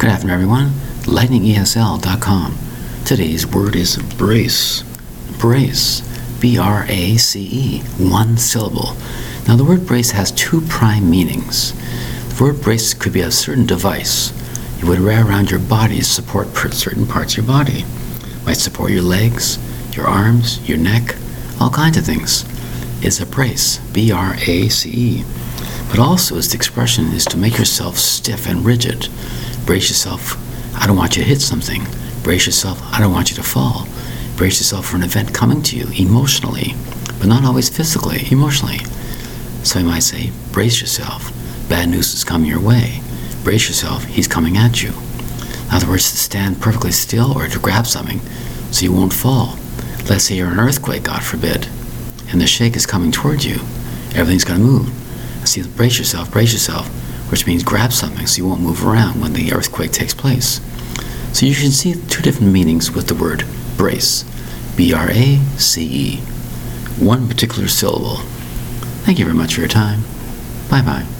Good afternoon, everyone. LightningESL.com. Today's word is brace. Brace. B R A C E. One syllable. Now, the word brace has two prime meanings. The word brace could be a certain device. You would wear around your body to support certain parts of your body. It might support your legs, your arms, your neck, all kinds of things. It's a brace. B R A C E. But also, its expression is to make yourself stiff and rigid Brace yourself. I don't want you to hit something. Brace yourself. I don't want you to fall. Brace yourself for an event coming to you emotionally, but not always physically, emotionally. So you might say, brace yourself. Bad news is coming your way. Brace yourself. He's coming at you. In other words, to stand perfectly still or to grab something so you won't fall. Let's say you're in an earthquake, God forbid, and the shake is coming towards you. Everything's going to move. I see, brace yourself, brace yourself which means grab something so you won't move around when the earthquake takes place. So you can see two different meanings with the word brace B R A C E, one particular syllable. Thank you very much for your time. Bye bye.